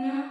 No.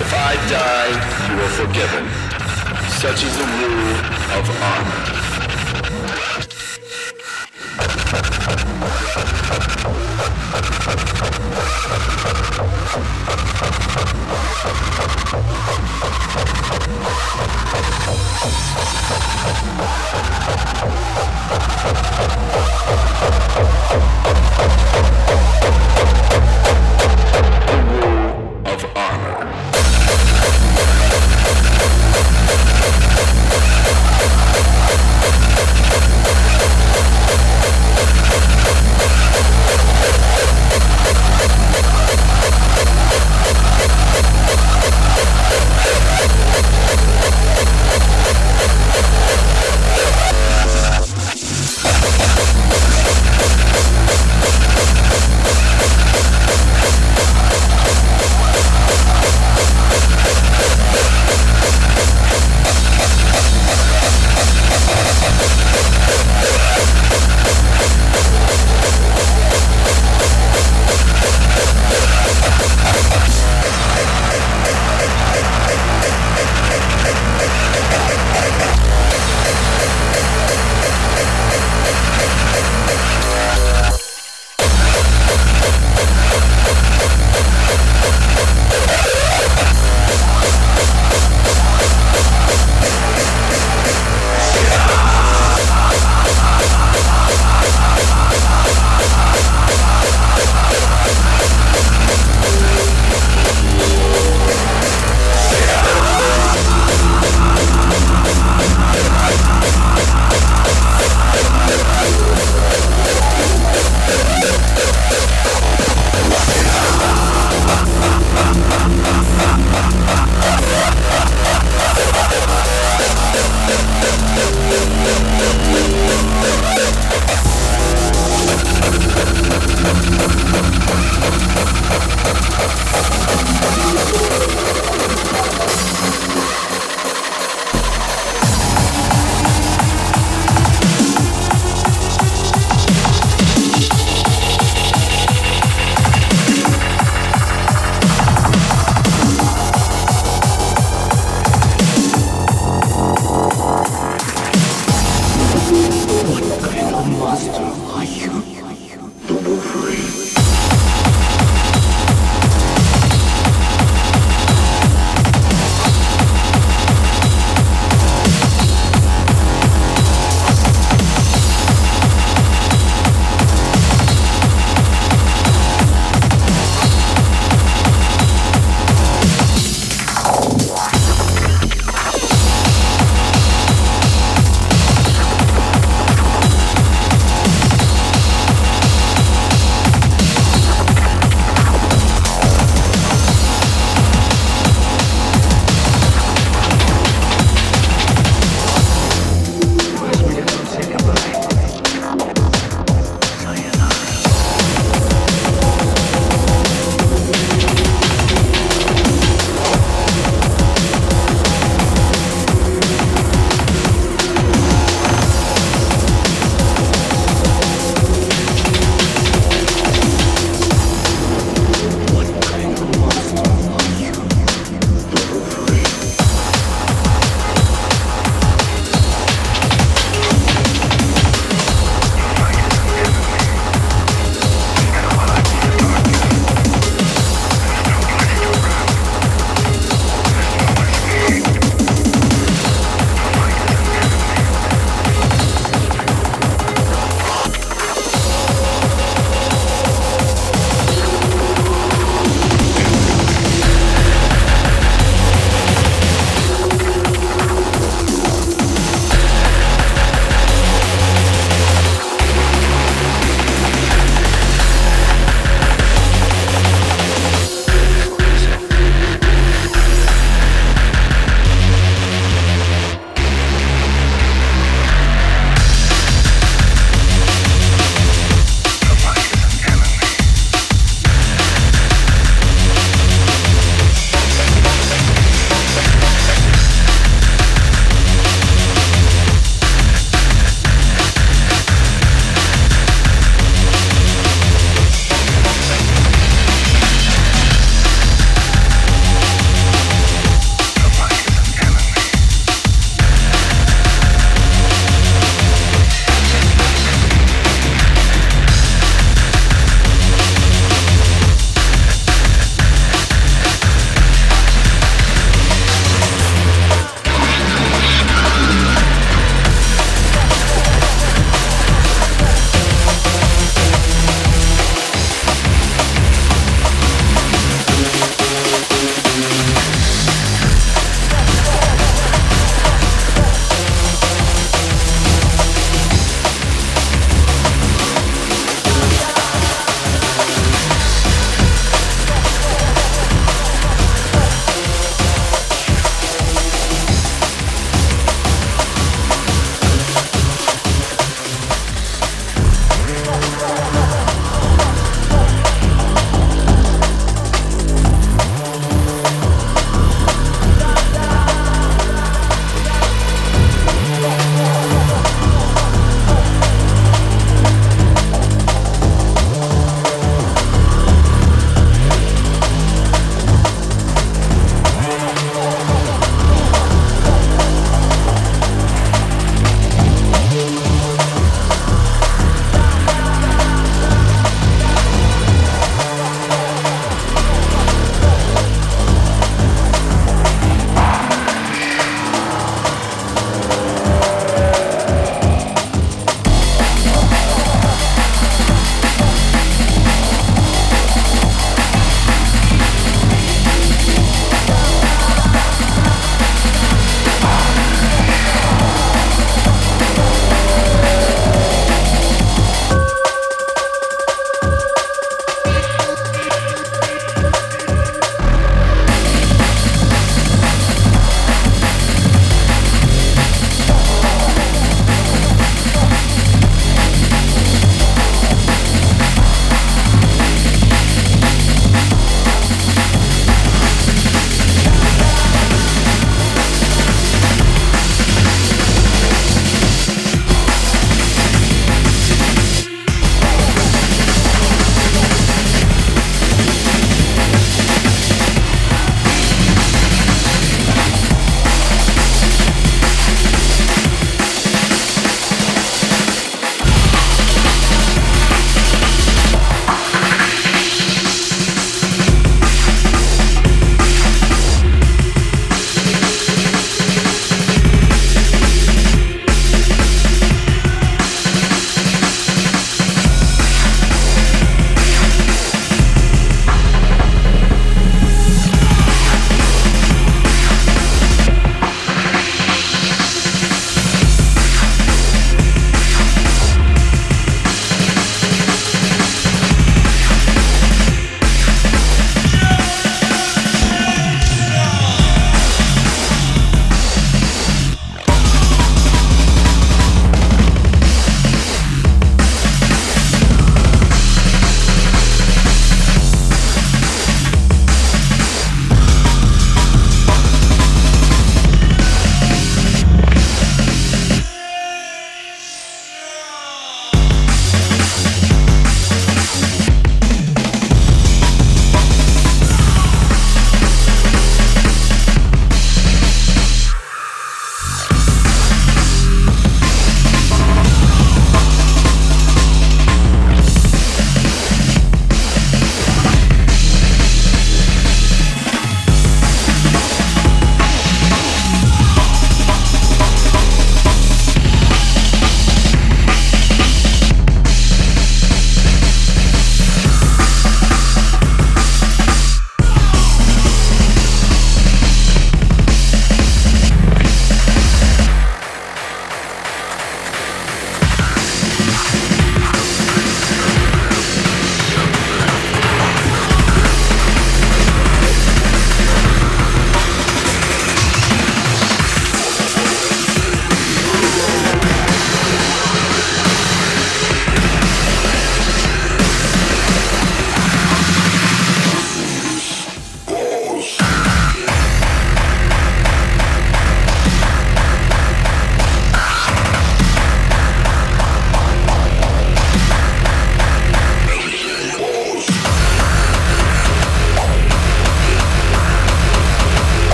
If I die, you are forgiven. Such is the rule of honor.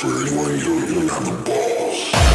for anyone who you don't even have the balls.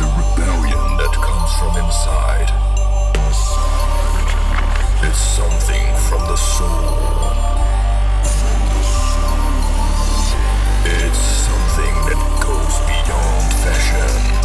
a rebellion that comes from inside. It's something from the soul. It's something that goes beyond fashion.